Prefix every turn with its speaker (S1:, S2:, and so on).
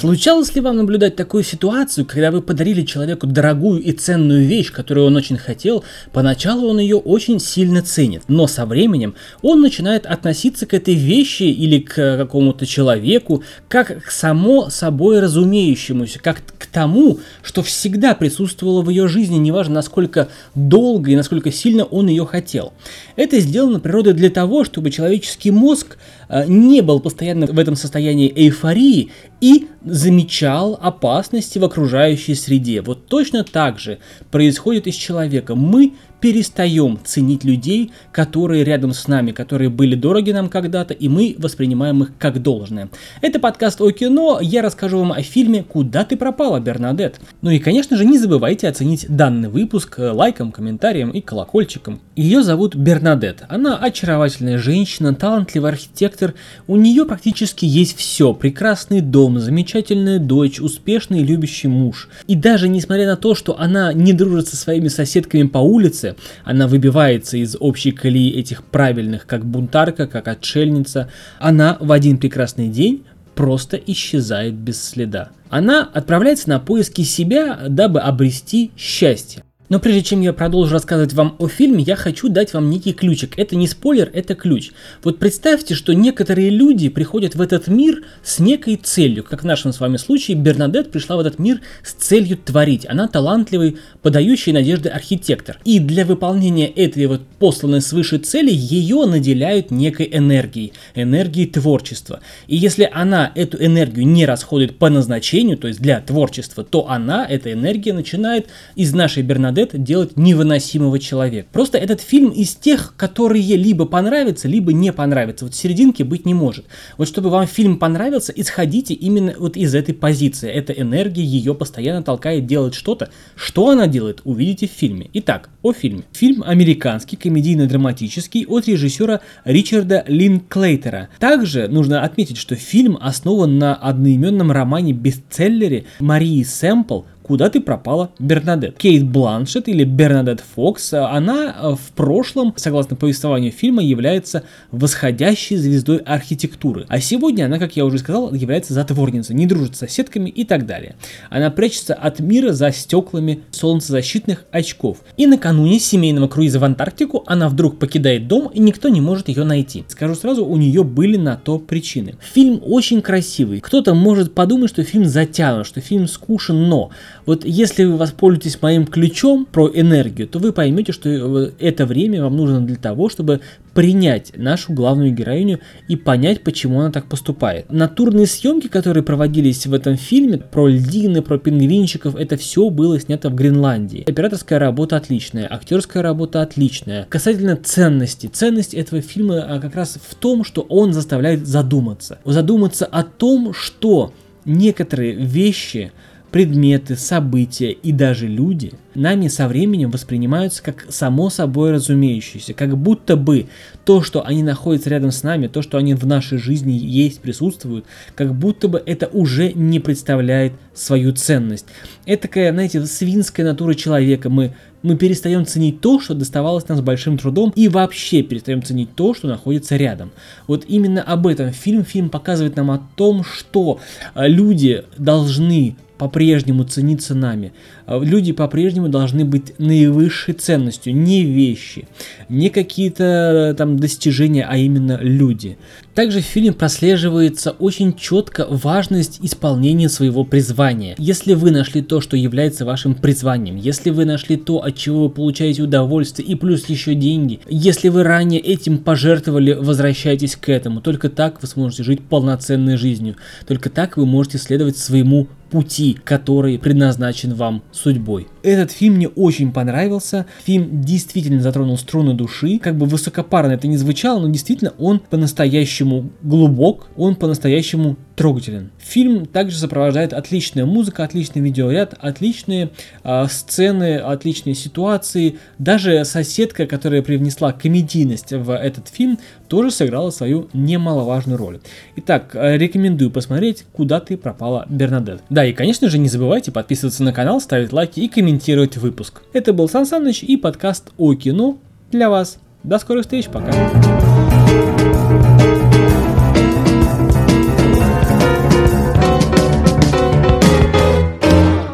S1: Случалось ли вам наблюдать такую ситуацию, когда вы подарили человеку дорогую и ценную вещь, которую он очень хотел, поначалу он ее очень сильно ценит, но со временем он начинает относиться к этой вещи или к какому-то человеку как к само собой разумеющемуся, как к тому, что всегда присутствовало в ее жизни, неважно насколько долго и насколько сильно он ее хотел. Это сделано природой для того, чтобы человеческий мозг э, не был постоянно в этом состоянии эйфории и замечал опасности в окружающей среде. Вот точно так же происходит и с человеком. Мы перестаем ценить людей, которые рядом с нами, которые были дороги нам когда-то, и мы воспринимаем их как должное. Это подкаст о кино, я расскажу вам о фильме «Куда ты пропала, Бернадет?». Ну и, конечно же, не забывайте оценить данный выпуск лайком, комментарием и колокольчиком. Ее зовут Бернадет. Она очаровательная женщина, талантливый архитектор, у нее практически есть все. Прекрасный дом, замечательная дочь, успешный любящий муж. И даже несмотря на то, что она не дружит со своими соседками по улице, она выбивается из общей колеи этих правильных, как бунтарка, как отшельница, она в один прекрасный день просто исчезает без следа. Она отправляется на поиски себя, дабы обрести счастье. Но прежде чем я продолжу рассказывать вам о фильме, я хочу дать вам некий ключик. Это не спойлер, это ключ. Вот представьте, что некоторые люди приходят в этот мир с некой целью. Как в нашем с вами случае, Бернадет пришла в этот мир с целью творить. Она талантливый, подающий надежды архитектор. И для выполнения этой вот посланной свыше цели ее наделяют некой энергией. Энергией творчества. И если она эту энергию не расходует по назначению, то есть для творчества, то она, эта энергия, начинает из нашей Бернадет Бернадетт делать невыносимого человека. Просто этот фильм из тех, которые либо понравятся, либо не понравятся. Вот серединки быть не может. Вот чтобы вам фильм понравился, исходите именно вот из этой позиции. Эта энергия ее постоянно толкает делать что-то. Что она делает, увидите в фильме. Итак, о фильме. Фильм американский, комедийно-драматический от режиссера Ричарда Линклейтера. Также нужно отметить, что фильм основан на одноименном романе-бестселлере Марии Сэмпл «Куда ты пропала, Бернадет?». Кейт Бланшет или Бернадет Фокс, она э, в прошлом, согласно повествованию фильма, является восходящей звездой архитектуры. А сегодня она, как я уже сказал, является затворницей, не дружит с соседками и так далее. Она прячется от мира за стеклами солнцезащитных очков. И накануне семейного круиза в Антарктику она вдруг покидает дом и никто не может ее найти. Скажу сразу, у нее были на то причины. Фильм очень красивый. Кто-то может подумать, что фильм затянут, что фильм скучен, но вот если вы воспользуетесь моим ключом про энергию, то вы поймете, что э, это время вам нужно для того, чтобы принять нашу главную героиню и понять, почему она так поступает. Натурные съемки, которые проводились в этом фильме, про льдины, про пингвинчиков, это все было снято в Гренландии. Операторская работа отличная, актерская работа отличная. Касательно ценности. Ценность этого фильма а, как раз в том, что он заставляет задуматься. Задуматься о том, что некоторые вещи предметы, события и даже люди нами со временем воспринимаются как само собой разумеющиеся, как будто бы то, что они находятся рядом с нами, то, что они в нашей жизни есть, присутствуют, как будто бы это уже не представляет свою ценность. Это такая, знаете, свинская натура человека. Мы, мы перестаем ценить то, что доставалось нам с большим трудом, и вообще перестаем ценить то, что находится рядом. Вот именно об этом фильм. Фильм показывает нам о том, что э, люди должны по-прежнему цениться нами. А люди по-прежнему должны быть наивысшей ценностью, не вещи, не какие-то э, там достижения, а именно люди. Также в фильме прослеживается очень четко важность исполнения своего призвания. Если вы нашли то, что является вашим призванием, если вы нашли то, от чего вы получаете удовольствие и плюс еще деньги, если вы ранее этим пожертвовали, возвращайтесь к этому. Только так вы сможете жить полноценной жизнью. Только так вы можете следовать своему пути, который предназначен вам судьбой. Этот фильм мне очень понравился. Фильм действительно затронул струны души. Как бы высокопарно это не звучало, но действительно он по-настоящему глубок, он по-настоящему трогателен. Фильм также сопровождает отличная музыка, отличный видеоряд, отличные э, сцены, отличные ситуации. Даже соседка, которая привнесла комедийность в этот фильм, тоже сыграла свою немаловажную роль. Итак, э, рекомендую посмотреть «Куда ты пропала, Бернадет». Да, и конечно же не забывайте подписываться на канал, ставить лайки и комментировать выпуск. Это был Сан Саныч и подкаст о кино для вас. До скорых встреч, пока.